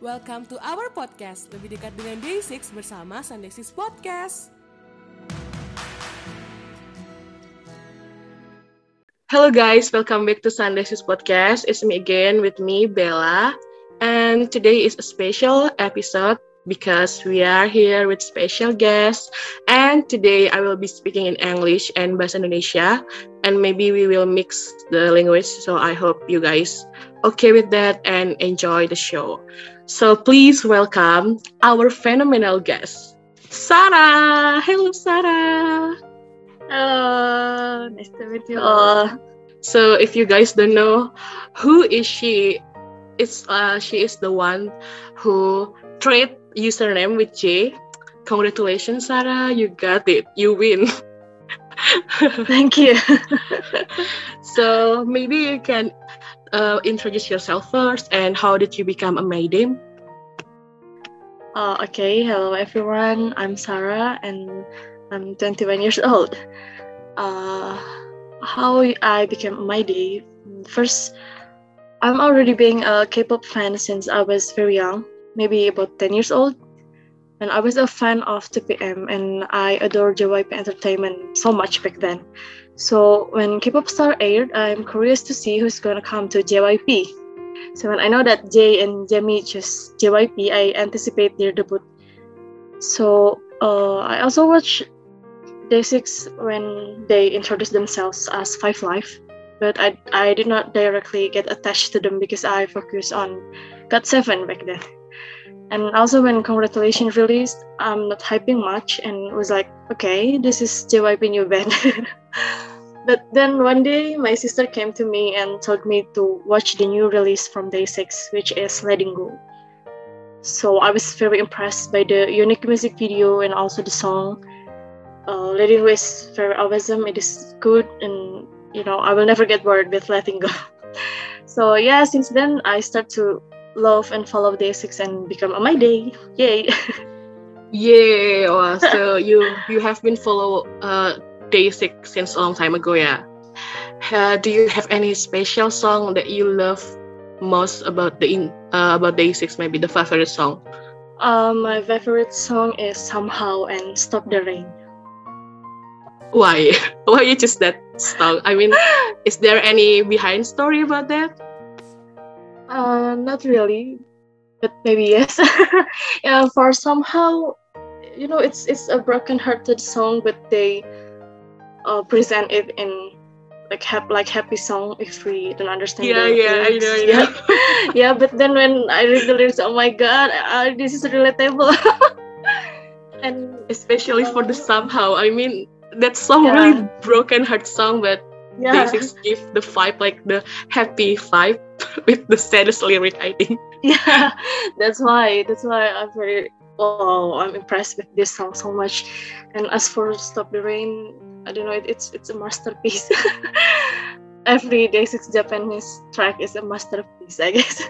Welcome to our podcast, lebih dekat dengan Day6 bersama Sunday 6 Podcast. Hello guys, welcome back to Sunday 6 Podcast. It's me again with me, Bella. And today is a special episode because we are here with special guests. And today I will be speaking in English and Bahasa Indonesia. And maybe we will mix the language. So I hope you guys okay with that and enjoy the show. So please welcome our phenomenal guest, Sarah. Hello, Sarah. Hello, nice to meet you all. So if you guys don't know, who is she? It's uh, she is the one who trade username with J. Congratulations, Sarah. You got it. You win. Thank you. so maybe you can uh, introduce yourself first and how did you become a My Day? Uh, okay, hello everyone. I'm Sarah and I'm 21 years old. Uh, how I became a My Day? First, I'm already being a K-pop fan since I was very young, maybe about 10 years old. And I was a fan of 2PM and I adore JYP Entertainment so much back then. So when K-pop Star aired, I'm curious to see who's gonna come to JYP. So when I know that Jay and Jemmy choose JYP, I anticipate their debut. So uh, I also watched Day6 when they introduced themselves as 5LIVE, but I, I did not directly get attached to them because I focused on GOT7 back then. And also when Congratulations released, I'm not hyping much and was like, okay, this is JYP new band. But then one day, my sister came to me and told me to watch the new release from Day6, which is Letting Go. So I was very impressed by the unique music video and also the song. Uh, Letting Go is very awesome. It is good, and you know I will never get bored with Letting Go. so yeah, since then I start to love and follow Day6 and become a my day. Yay! Yay! So you you have been follow uh Day6 since a long time ago yeah. Uh, do you have any special song that you love most about the in uh, about Day6 maybe the favorite song. Uh, my favorite song is somehow and stop the rain. Why? Why you choose that song? I mean is there any behind story about that? Uh not really but maybe yes. Yeah for somehow you know it's it's a broken hearted song but they uh, present it in like hap- like happy song if we don't understand yeah yeah lyrics. I know, I know. yeah yeah but then when I read the lyrics oh my god uh, this is relatable and especially uh, for the somehow I mean that song yeah. really broken heart song but yeah. Basics give the vibe like the happy vibe with the saddest lyric I think yeah that's why that's why I'm very oh I'm impressed with this song so much and as for Stop the Rain I don't know. It, it's it's a masterpiece. Every Day6 Japanese track is a masterpiece, I guess.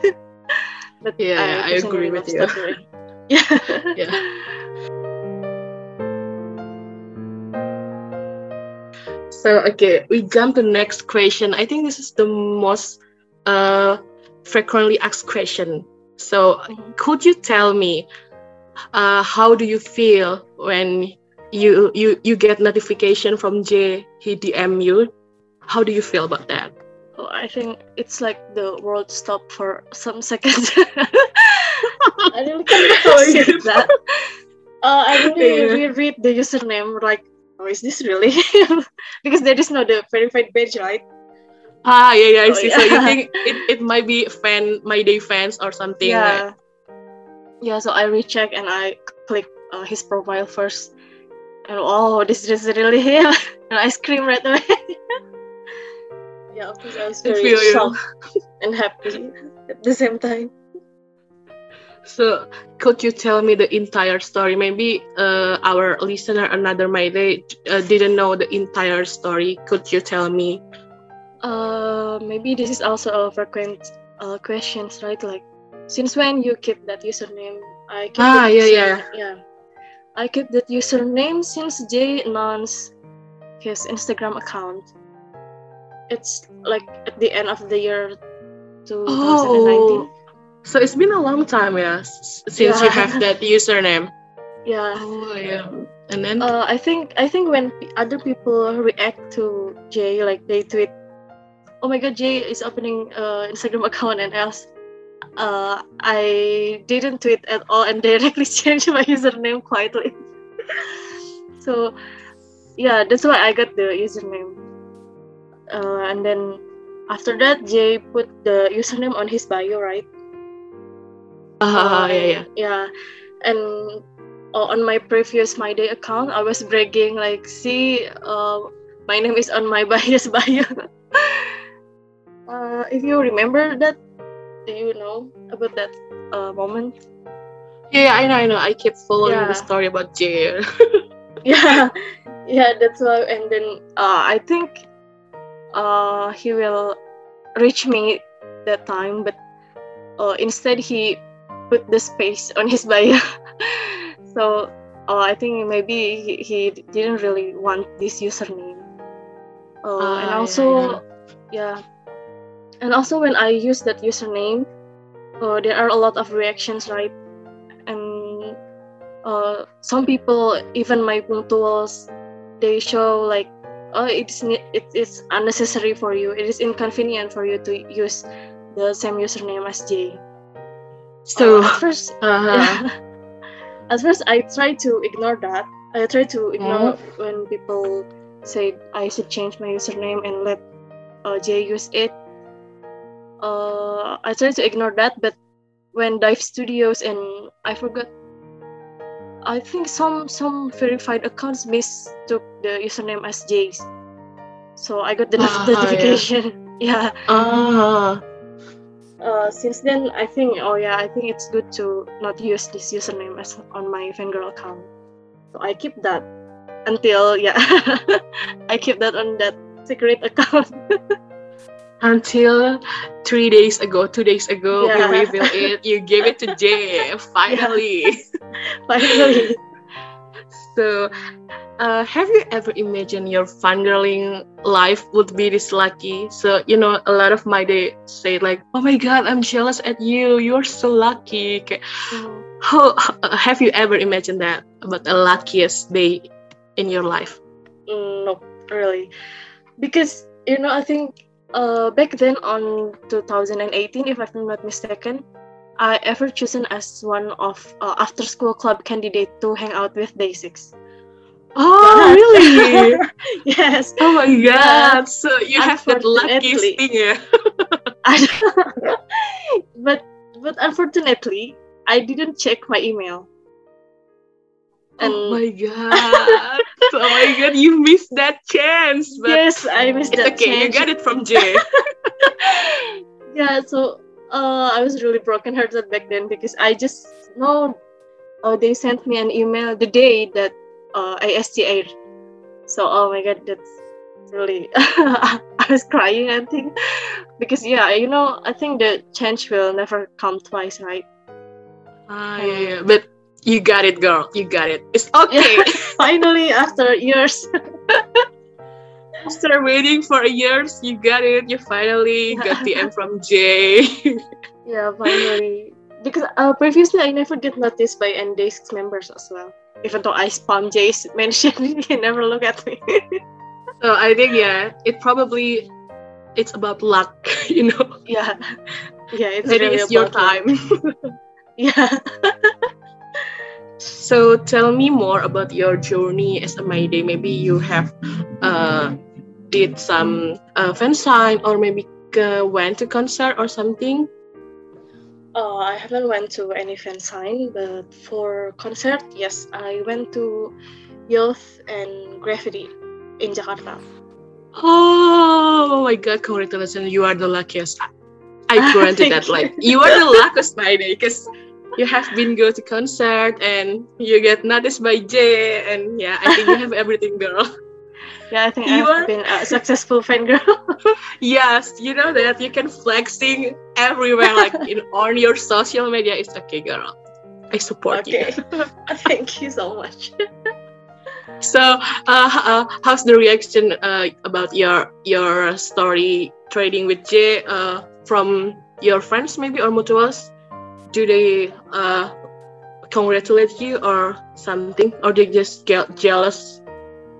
but yeah, I, I agree with you. yeah. yeah. So okay, we jump to next question. I think this is the most uh, frequently asked question. So mm-hmm. could you tell me uh, how do you feel when you you you get notification from Jay, he DM you. How do you feel about that? Oh, I think it's like the world stopped for some seconds. I really can't say that. Uh, I really yeah. read the username like, oh, is this really? because there is no the verified page, right? Ah, yeah, yeah, I oh, see. Yeah. So you think it, it might be fan, my day fans or something? Yeah. Like... Yeah, so I recheck and I click uh, his profile first and oh this is really him. And I scream right away. Yeah of course I was very shocked and happy at the same time. So could you tell me the entire story? Maybe uh, our listener another My Day uh, didn't know the entire story. Could you tell me? Uh maybe this is also a frequent uh, questions right? Like since when you keep that username? I keep ah yeah yeah. Yeah I keep that username since Jay announced his Instagram account. It's like at the end of the year 2019. Oh. So it's been a long time, yeah, s- since you have that username. Yeah. Oh yeah. And then Uh, I think I think when other people react to Jay, like they tweet, "Oh my God, Jay is opening uh, Instagram account," and else, uh, I didn't tweet at all and directly changed my username quietly. so, yeah, that's why I got the username. Uh, and then after that, Jay put the username on his bio, right? uh, yeah, yeah. yeah and uh, on my previous my day account i was bragging like see uh, my name is on my bios bio uh, if you remember that do you know about that uh, moment? Yeah, I know, I know. I keep following the story about Jay. yeah. Yeah that's why and then uh, i think uh, he will reach me that time but uh, instead he put the space on his bio. So uh, i think maybe he, he didn't really want this username. Uh, Ah, and yeah, also yeah and also when i use that username uh, there are a lot of reactions right and uh, some people even my punctuals they show like oh it's it is unnecessary for you it is inconvenient for you to use the same username as J. so, Uh, at first uh-huh. at first I try to ignore that. I try to ignore when people say I should change my username and let uh, Jay use it. Uh, I try to ignore that, but when Dive Studios and I forgot, I think some some verified accounts mistook the username as Jay's, so I got the yeah. notification. yeah. Ah, uh, since then I think oh yeah I think it's good to not use this username as on my fangirl account. So I keep that until yeah I keep that on that secret account. Until three days ago, two days ago, Yeah. we revealed it. You gave it to Jay, finally. Finally. So, uh, have you ever imagined your fangirling life would be this lucky? So, you know, a lot of my day say like, "Oh my God, I'm jealous at you. You're so lucky." Mm, How uh, have you ever imagined that about the luckiest day in your life? mm, no, really, because you know I think uh, back then on 2018, if I'm not mistaken, I ever chosen as one of uh, after school club candidate to hang out with Day Six. Oh, really? yes. oh my Yeah. God! So you have that lucky thing, yeah? but but unfortunately, I didn't check my email. And oh my God! oh my God! You missed that chance, but yes, I missed it's that okay. You got it from Jay. Yeah, so uh, I was really brokenhearted back then because I just know uh, they sent me an email the day that uh, ASC aired. So oh my god, that's really I was crying. I think because yeah, you know, I think the change will never come twice, right? Ah, yeah, yeah. But you got it, girl. You got it. It's okay. Yeah. Finally, after years. After waiting for years, you got it. You finally got the M from Jay. Yeah, finally. Because uh, previously I never get noticed by NDAX members as well. Even though I spam Jay's mention, he never look at me. so I think yeah, it probably it's about luck, you know. yeah, yeah, it's Maybe really it's your time. Yeah. So tell me more about your journey as a My Day. Maybe you have uh did some uh, fan sign or maybe uh, went to concert or something. Uh, I haven't went to any fan sign, but for concert, yes, I went to Youth and Gravity in Jakarta. Oh my god, congratulations. You are the luckiest. I- granted that. Like, you are the luckiest Friday because you have been go to concert and you get noticed by Jay. And yeah, I think you have everything, girl. Yeah, I think You I've are- been a successful fangirl. yes, you know that you can flexing everywhere, like in on your social media. It's okay, girl. I support okay. you. Thank you so much. So, uh, uh, how's the reaction uh, about your your story trading with Jay uh, from your friends maybe or mutuals? Do they uh, congratulate you or something, or they just get jealous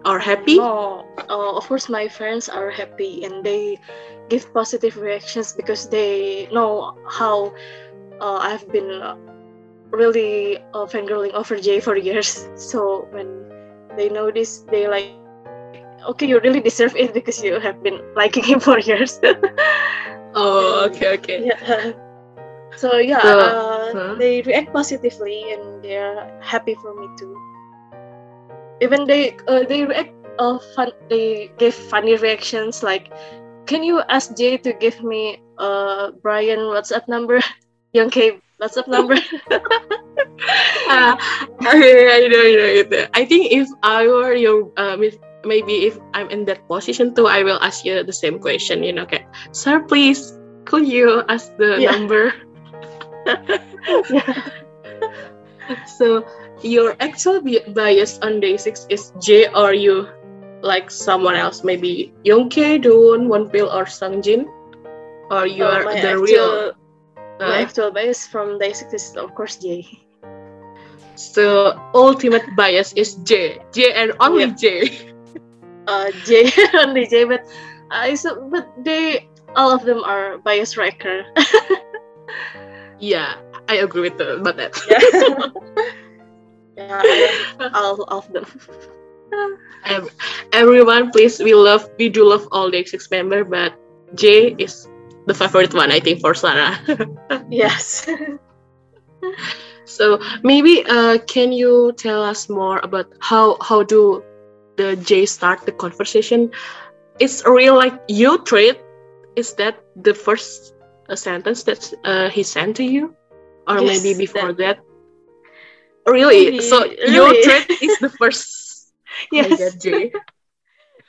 or happy? No, uh, of course, my friends are happy and they give positive reactions because they know how uh, I've been uh, really uh, fangirling over Jay for years. So when they this, they like, okay, you really deserve it because you have been liking him for years. oh, okay, okay. Yeah. So yeah, So, uh, huh? they react positively and they're happy for me too. Even they uh, they react uh, fun. They give funny reactions like, "Can you ask Jay to give me uh Brian WhatsApp number, Young K WhatsApp number?" Uh, okay, I know, I know it. I think if I were your, um, if, maybe if I'm in that position too, I will ask you the same question. You know, okay, sir, please, could you ask the Yeah. number? yeah. So your actual bias on day six is J or you like someone else, maybe Youngke, Dowoon, Wonpil, or Sungjin, or you Uh, are the actual, real. my uh, actual bias from day six is of course J. so ultimate bias is J, J and only Yeah. J. Uh, Jay only J, but I so but they all of them are bias wrecker. Yeah, I agree with the, about that. yeah, love all of them. Ev- everyone, please, we love, we do love all the x6 member, but J is the favorite one, I think, for Sarah. yes. so maybe, uh, can you tell us more about how how do the J start the conversation? It's real like you trade. Is that the first uh, sentence that uh, he sent to you, or Yes, maybe before that? Really? Maybe, so your really. trade is the first. Oh yes. God, Jay.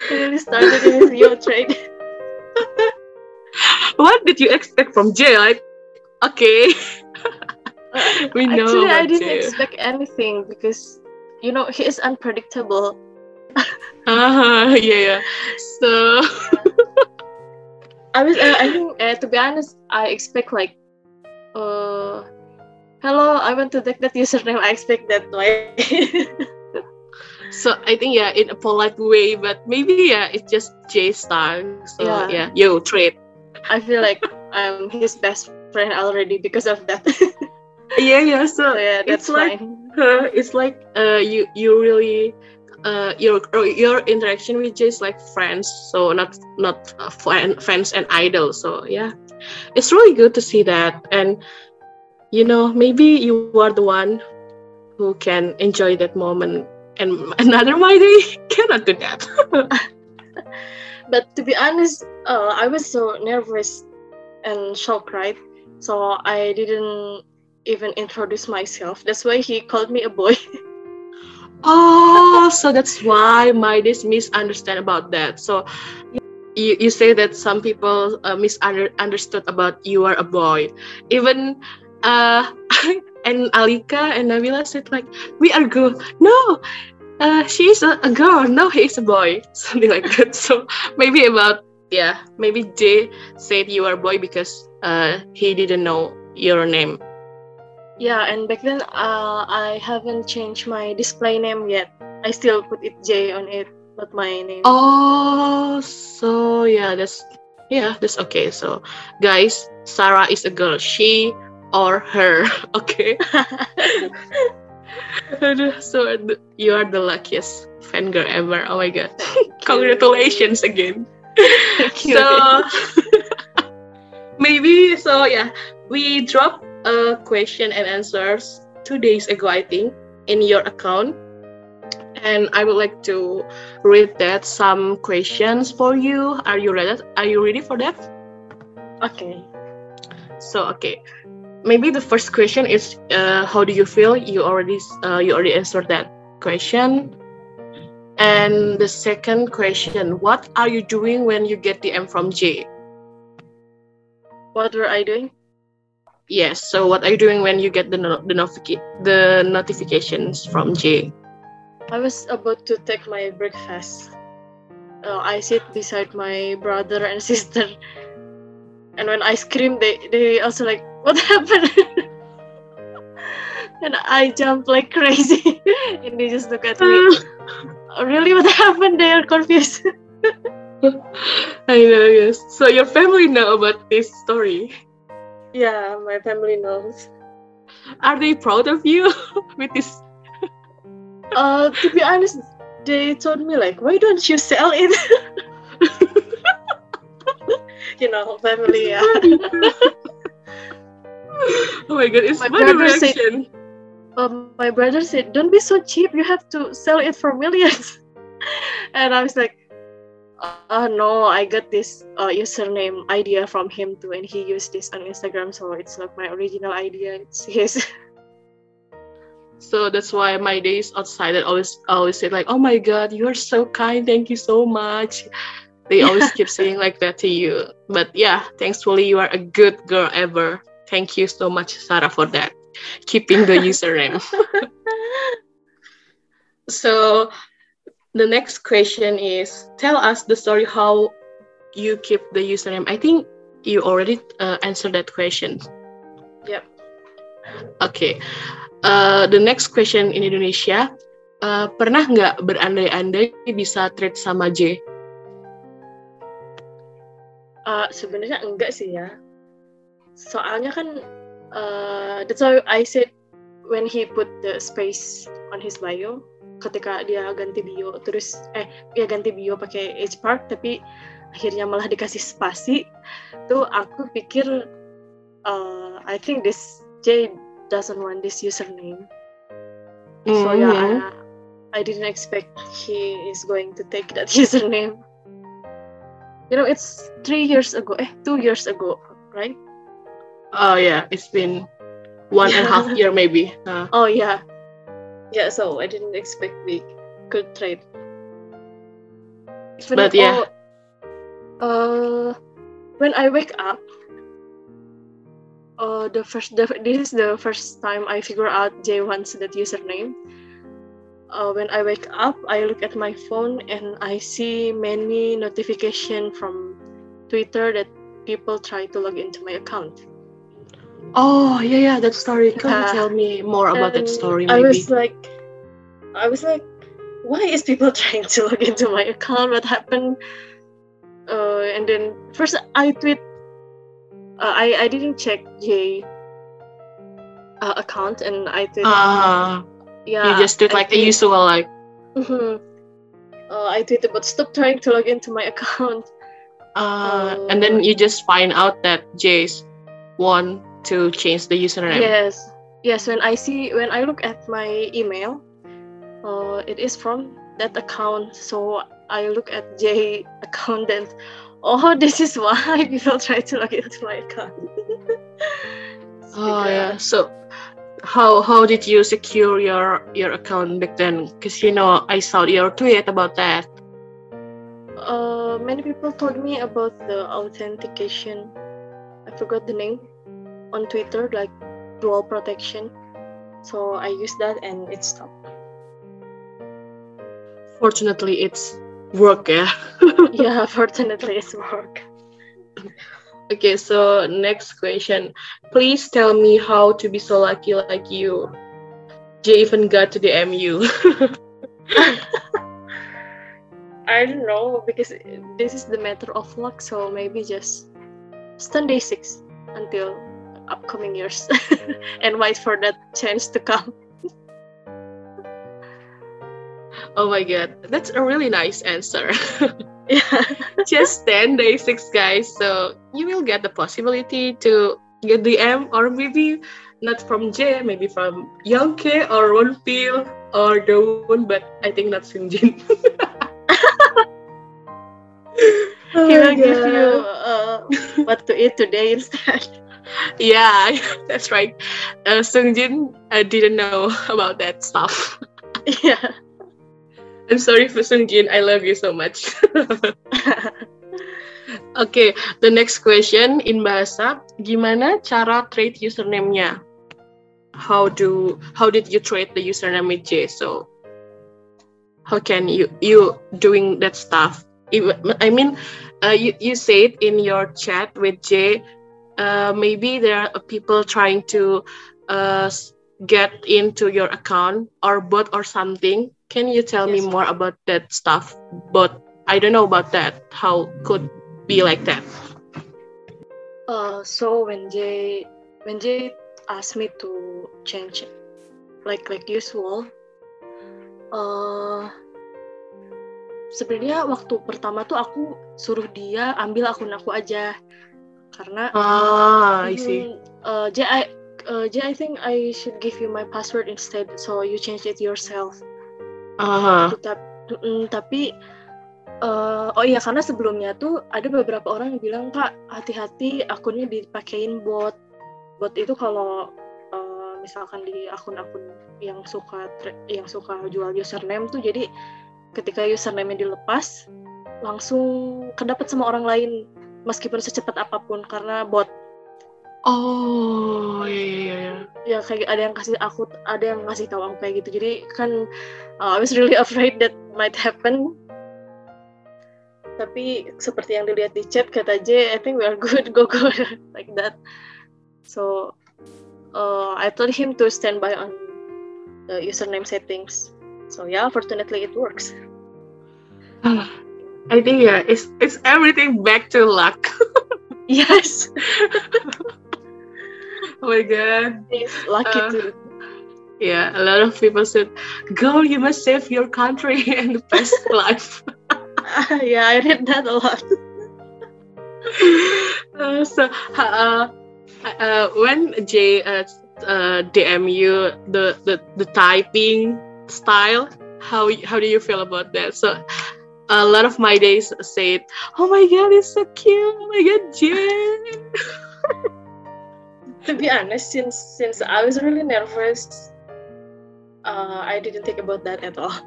Really started with your trade. what did you expect from Jay? Like, okay, we know Actually, I didn't Jay. expect anything because, you know, he is unpredictable. Uh-huh, yeah, yeah. So, I was, uh, I think, uh, to be honest, I expect like, uh, hello, I want to take that username. I expect that way. so I think yeah, in a polite way, but maybe yeah, it's just Jay style. So Yeah. yeah, yo, trade. I feel like I'm his best friend already because of that. Yeah, yeah. So so yeah, it's that's like fine. uh, it's like uh, you you really uh, your your interaction with is like friends, so not not uh, fans and idol. So yeah, it's really good to see that, and you know maybe you are the one who can enjoy that moment, and another my day cannot do that. But to be honest, uh, I was so nervous and shocked, right? So I didn't even introduce myself. That's why he called me a boy. Oh, so that's why my is misunderstand about that. So. You, you say that some people uh, misunderstood about you are a boy. Even uh and Alika and Nabila said like we are girl. No uh she's a, a girl. No he's a boy. Something like that. So maybe about yeah maybe Jay said you are boy because uh he didn't know your name yeah, and back then uh, I haven't changed my display name yet. I still put it J on it, not my name. oh so yeah that's yeah that's okay so guys Sarah is a girl she or her okay so you are the luckiest fan girl ever. Oh my god. Congratulations again. Thank you. So maybe so yeah, we dropped a question and answers two days ago, I think, in your account. And I would like to read that some questions for you. Are you ready? Are you ready for that? okay. So okay, maybe the first question is, uh, how do you feel? You already uh, you already answered that question. And the second question, what are you doing when you get DM from J? What were I doing? Yes. So what are you doing when you get the no- the, notifica- the notifications from Jay? I was about to take my breakfast. Uh, I sit beside my brother and sister, and when I scream, they they also like, "What happened?" and I jump like crazy. and they just look at me. really, what happened? They are confused. I know, yes. So your family know about this story. Yeah, my family knows. Are they proud of you with this? Uh, to be honest, they told me like, why don't you sell it? you know, family. Yeah. oh my god, it's My my brother said- um, my brother said, "Don't be so cheap. You have to sell it for millions. and I was like, "Uh, no, I got this uh, username idea from him too, and he used this on Instagram, so it's not my original idea. It's his." So that's why my days outside I always always say like, oh my god, you are so kind, thank you so much. They always keep saying like that to you. But yeah, thankfully you are a good girl ever. Thank you so much, Sarah, for that. Keeping the username. so the next question is tell us the story how you keep the username. I think you already uh, answered that question. Yep. Oke. Uh, the next question in Indonesia, uh, pernah nggak berandai-andai bisa trade sama J? Uh, sebenarnya enggak sih ya. Soalnya kan uh, that's why I said when he put the space on his bio ketika dia ganti bio terus eh ya ganti bio pakai H part tapi akhirnya malah dikasih spasi tuh aku pikir uh, I think this J doesn't want this username. So yeah Mhm. I, I didn't expect he is going to take that username. You know it's three years ago eh two years ago right? Oh yeah, it's been one and a half year maybe. Uh, oh yeah yeah so I didn't expect we could trade Even But yeah. oh, uh when I wake up uh the first the, this is the first time I figure out J wants that username uh, when I wake up, I look at my phone and I see many notification from Twitter that people try to log into my account. Oh yeah, yeah, that story. Can you tell me more about that And story, I was like, I was like, why is people trying to log into my account? What happened? Uh, and then first I tweet. Uh, I I didn't check J uh, account and I tweet. Ah, yeah, you just did I like the tweet- usual, like Mhm. Uh, I tweeted, but stop trying to log into my account. uh, and then you just find out that J's want to change the username. Yes, yes. When I see, when I look at my email, uh, it is from that account. So I look at J account and oh, this is why people try to log into my account. Oh yeah. So how how did you secure your your account back then? Because you know I saw your tweet about that. Uh, many people told me about the authentication. I forgot the name on Twitter, like dual protection. So I used that and it stopped. Fortunately, it's work, yeah. yeah, fortunately it's work. okay, so next question. Please tell me how to be so lucky like you. Jay even got to the MU. I don't know because this is the matter of luck. So maybe just stand day six until upcoming years and wait for that chance to come. oh my god, that's a really nice answer. Yeah. Just 10 day six guys, so you will get the possibility to get the M or maybe not from J, maybe from Young K or Wonpil or Dowoon, but I think not Sungjin. Oh he will give you uh, what to eat today instead. Yeah, that's right. Uh, Sungjin I didn't know about that stuff. yeah. I'm sorry for Sungjin. I love you so much. okay, the next question in bahasa, gimana cara trade username-nya? How do how did you trade the username with J? So how can you you doing that stuff? I mean, uh, you you said in your chat with J, uh, maybe there are people trying to uh, get into your account or bot or something. Can you tell me Yes. more about that stuff? But I don't know about that. How could be like that? Uh, so when Jay when Jay asked me to change like like usual, uh, sebenarnya waktu pertama tuh aku suruh dia ambil akun aku aja karena Ah, I see. Uh, Jay, I, uh, Jay, I think I should give you my password instead, so you change it yourself. Ah, Tetap, mm, tapi, uh, oh iya karena sebelumnya tuh ada beberapa orang yang bilang kak hati-hati akunnya dipakein bot. Bot itu kalau uh, misalkan di akun-akun yang suka yang suka jual username tuh jadi ketika username-nya dilepas langsung kedapat sama orang lain meskipun secepat apa pun karena bot. Oh, yeah, yeah, yeah. ya kayak ada yang kasih aku ada yang ngasih tahu aku kayak gitu. Jadi kan uh, I was really afraid that might happen. Tapi seperti yang dilihat di chat kata J I think we are good go go like that. So uh, I told him to stand by on the username settings. So yeah fortunately it works I think yeah, it's it's everything back to luck. yes oh my god. it's lucky Uh, too Yeah, a lot of people said, "Girl, you must save your country and the best life." yeah I read that a lot Uh, so, uh, uh, when Jay uh, uh, DM you the, the the typing style, how how do you feel about that? So, a lot of my days said, "Oh my god, it's so cute! Oh my god, Jay!" to be honest, since since I was really nervous, uh, I didn't think about that at all.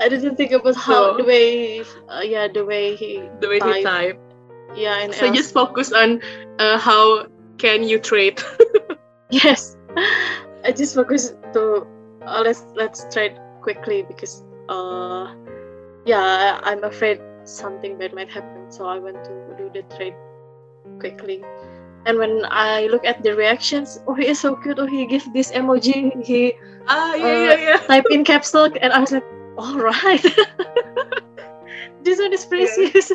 I didn't think about how So- the way, uh, yeah, the way he, the way he Type. type. yeah, and So else- just focus on uh, how can you trade. yes, I just focus to uh, let's let's trade quickly because, uh, yeah, I'm afraid something bad might happen, so I want to do the trade quickly. And when I look at the reactions, oh, he is so cute. Oh, he gives this emoji. He ah, yeah, Uh, yeah, yeah. type in caps lock and I was like, all right. this one is precious.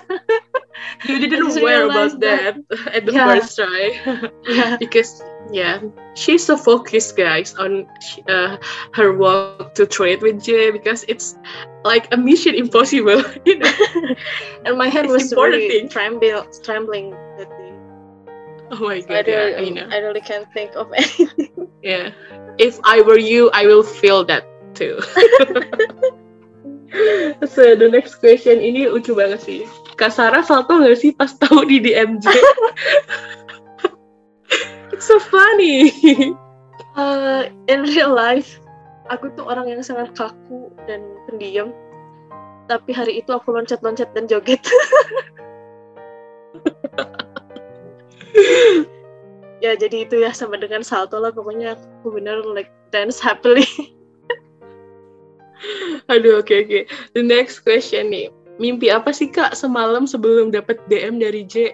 You didn't just aware realized about that, at the Yeah. first try. yeah. because yeah she's so focused guys on uh, her work to trade with jay because it's like a mission impossible you know and my hand was really trembling, trembling that day. oh my I god yeah i know I really can't think of anything. yeah if i were you i will feel that too so the next question ini lucu banget sih Kak Sarah salto nggak sih pas tahu di DMJ it's so funny Uh, in real life, aku tuh orang yang sangat kaku dan pendiam. Tapi hari itu aku loncat-loncat dan joget. ya jadi itu ya sama dengan salto lah pokoknya aku bener like dance happily. Aduh, oke oke. The next question nih. Mimpi apa sih kak semalam sebelum dapat DM dari J?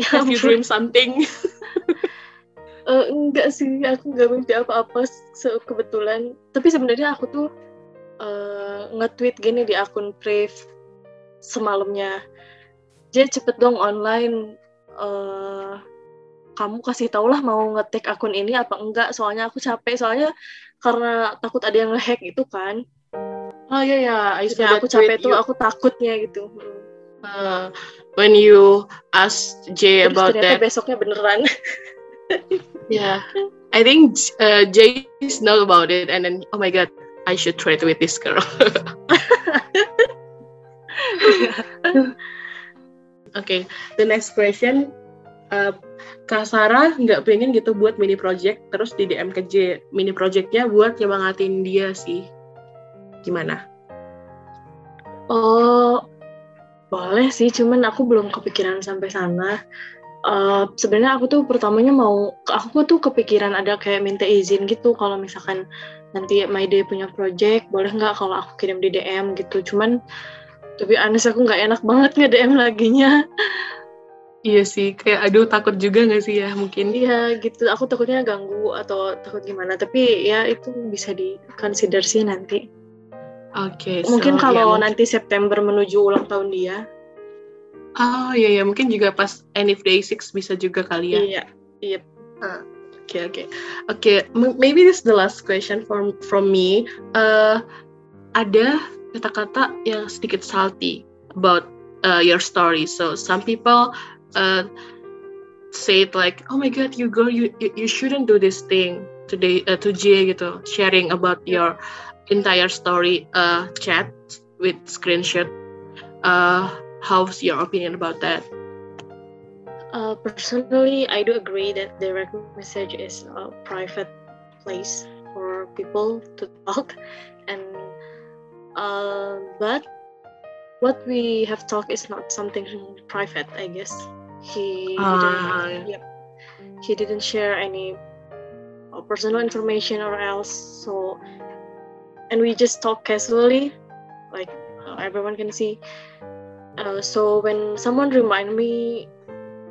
ya Have you dream something? Eh, enggak sih, aku nggak mimpi apa-apa kebetulan. Tapi sebenarnya aku tuh eh, nge-tweet gini di akun Brave semalamnya. Jadi cepet dong online. eh, kamu kasih tau lah mau ngetek akun ini apa enggak. Soalnya aku capek. Soalnya karena takut ada yang ngehack gitu kan. Oh iya ya, saw aku capek tuh, aku takutnya gitu. Hmm. Uh, when you asked Jay Terus about ternyata that, besoknya beneran. yeah, I think uh, Jay know about it, and then oh my god, I should trade with this girl. okay, the next question. Uh, Kak Sarah nggak pengen gitu buat mini project terus di DM ke J mini projectnya buat nyemangatin dia sih gimana? Oh, boleh sih, cuman aku belum kepikiran sampai sana. Eh, sebenarnya aku tuh pertamanya mau, aku tuh kepikiran ada kayak minta izin gitu kalau misalkan nanti My Day punya project, boleh nggak kalau aku kirim di DM gitu. Cuman, be honest aku nggak enak banget nge DM laginya. Iya sih, kayak aduh takut juga nggak sih ya mungkin. Iya gitu, aku takutnya ganggu atau takut gimana. Tapi ya itu bisa di consider sih nanti. Oke. Mungkin so, kalau ya, nanti September menuju ulang tahun dia. Oh iya ya mungkin juga pas end of day six bisa juga kali ya. Iya, iya. Oke oke oke. m- Maybe this is the last question from from me. Uh, ada kata-kata yang sedikit salty about uh, your story. So some people uh, say it like, "Oh my God, you girl, you you, you shouldn't do this thing today uh, to J gitu, sharing about your entire story uh, chat with screenshot." Uh, how's your opinion about that? Uh, personally, I do agree that direct message is a private place for people to talk, and uh, but what we have talked is not something private. I guess he Ah, didn't, yep, he didn't share any uh, personal information or else. So, and we just talk casually, like uh, everyone can see. Uh, so when someone remind me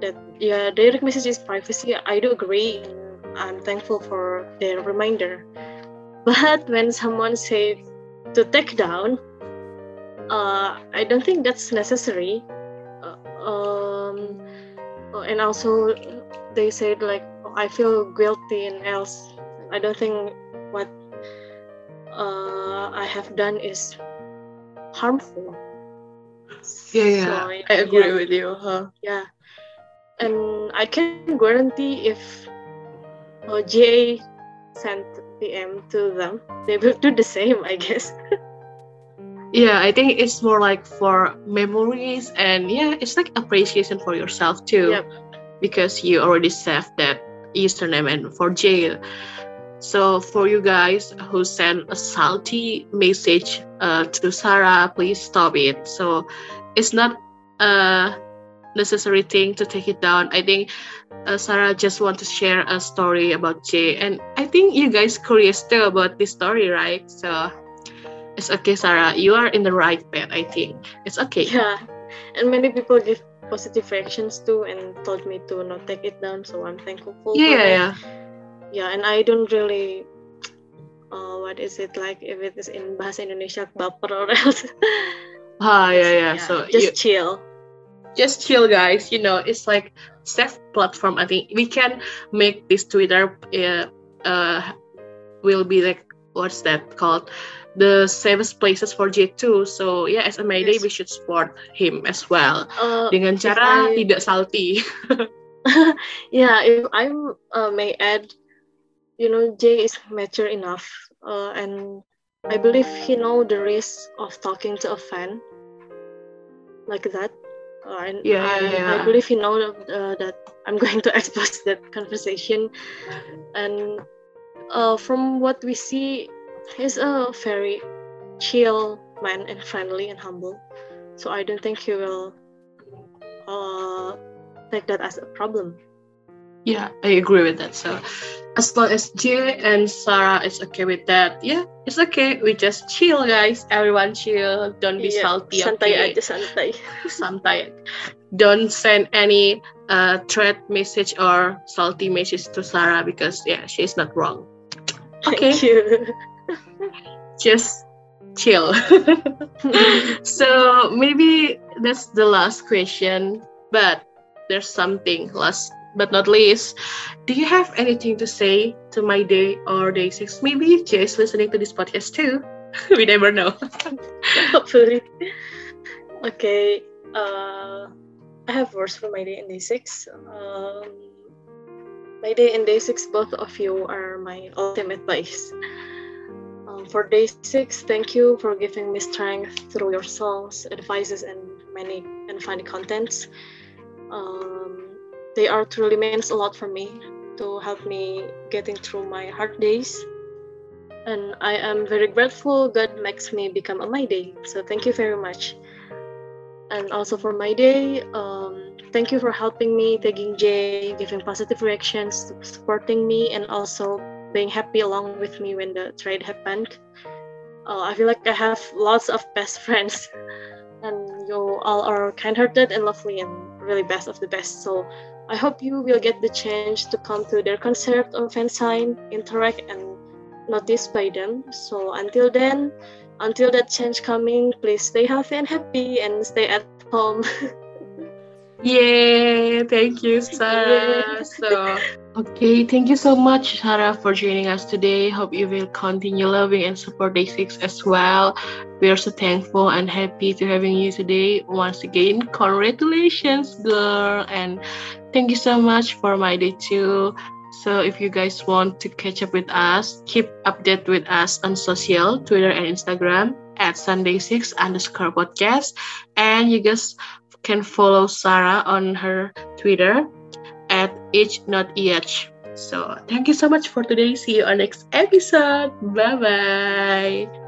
that yeah direct message is privacy i do agree and i'm thankful for their reminder but when someone say to take down uh, i don't think that's necessary uh, uh, and also they said like "Oh, i feel guilty and else i don't think what uh, i have done is harmful Yeah, yeah, So, I agree yeah. with you. Huh? yeah and i can guarantee if uh, ja sent pm to them they will do the same i guess Yeah, I think it's more like for memories and yeah, it's like appreciation for yourself too. Yep. Because you already saved that username and for jail. So for you guys who send a salty message uh, to Sarah, please stop it. So it's not a necessary thing to take it down. I think uh, Sarah just want to share a story about Jay, and I think you guys curious too about this story, right? So it's okay, Sarah. You are in the right path. I think it's okay. yeah and many people give positive reactions too and told me to not take it down so i'm thankful for yeah, yeah, that. yeah. yeah and i don't really uh, what is it like if it is in bahasa Indonesia baper or else Ah, yeah, yeah. So just you, chill just chill, guys. You know, it's like safe platform. I think we can make this Twitter. Uh, uh, will be like what's that called? The safest places for J2. So yeah, as a May Day, Yes. we should support him as well uh, dengan cara I- tidak salty. yeah if i uh, may add you know jay is mature enough uh, and i believe he know the risk of talking to a fan like that uh, and Yeah, I, yeah, I believe he know uh, that i'm going to expose that conversation and uh, from what we see he's a very chill man and friendly and humble so i don't think he will uh, take that as a problem Yeah, I agree with that. So, as long as Jay and Sarah is okay with that, yeah, it's okay. We just chill, guys. Everyone chill. Don't be Iya, salty. santai okay? aja santai Santai. Don't send any uh, threat message or salty message to Sarah because yeah, she's not wrong. Okay, thank you just chill. so maybe that's the last question, but there's something last but not least. Do you have anything to say to my day or day six? Maybe is listening to this podcast too. we never know. hopefully okay uh i have words for my day and day six um my day and day six both of you are my ultimate vice for day six thank you for giving me strength through your songs advices and many and funny contents um, they are truly means a lot for me to help me getting through my hard days and I am very grateful God makes me become a my day. So thank you very much. And also for my day, um, thank you for helping me, taking J, giving positive reactions, supporting me, and also being happy along with me when the trade happened. Uh, I feel like I have lots of best friends, and you all are kind-hearted and lovely and really best of the best. So I hope you will get the chance to come to their concert or fan sign, interact and noticed by them. So until then, until that change coming, please stay healthy and happy and stay at home. Yay! Thank you, Sarah. So, okay, thank you so much, Sarah, for joining us today. Hope you will continue loving and support DAY6 as well. We are so thankful and happy to having you today. Once again, congratulations, girl, and thank you so much for my day too. So if you guys want to catch up with us, keep update with us on social, Twitter and Instagram at Sunday6 underscore podcast. And you guys can follow Sarah on her Twitter at each not each. So thank you so much for today. See you on next episode. Bye bye.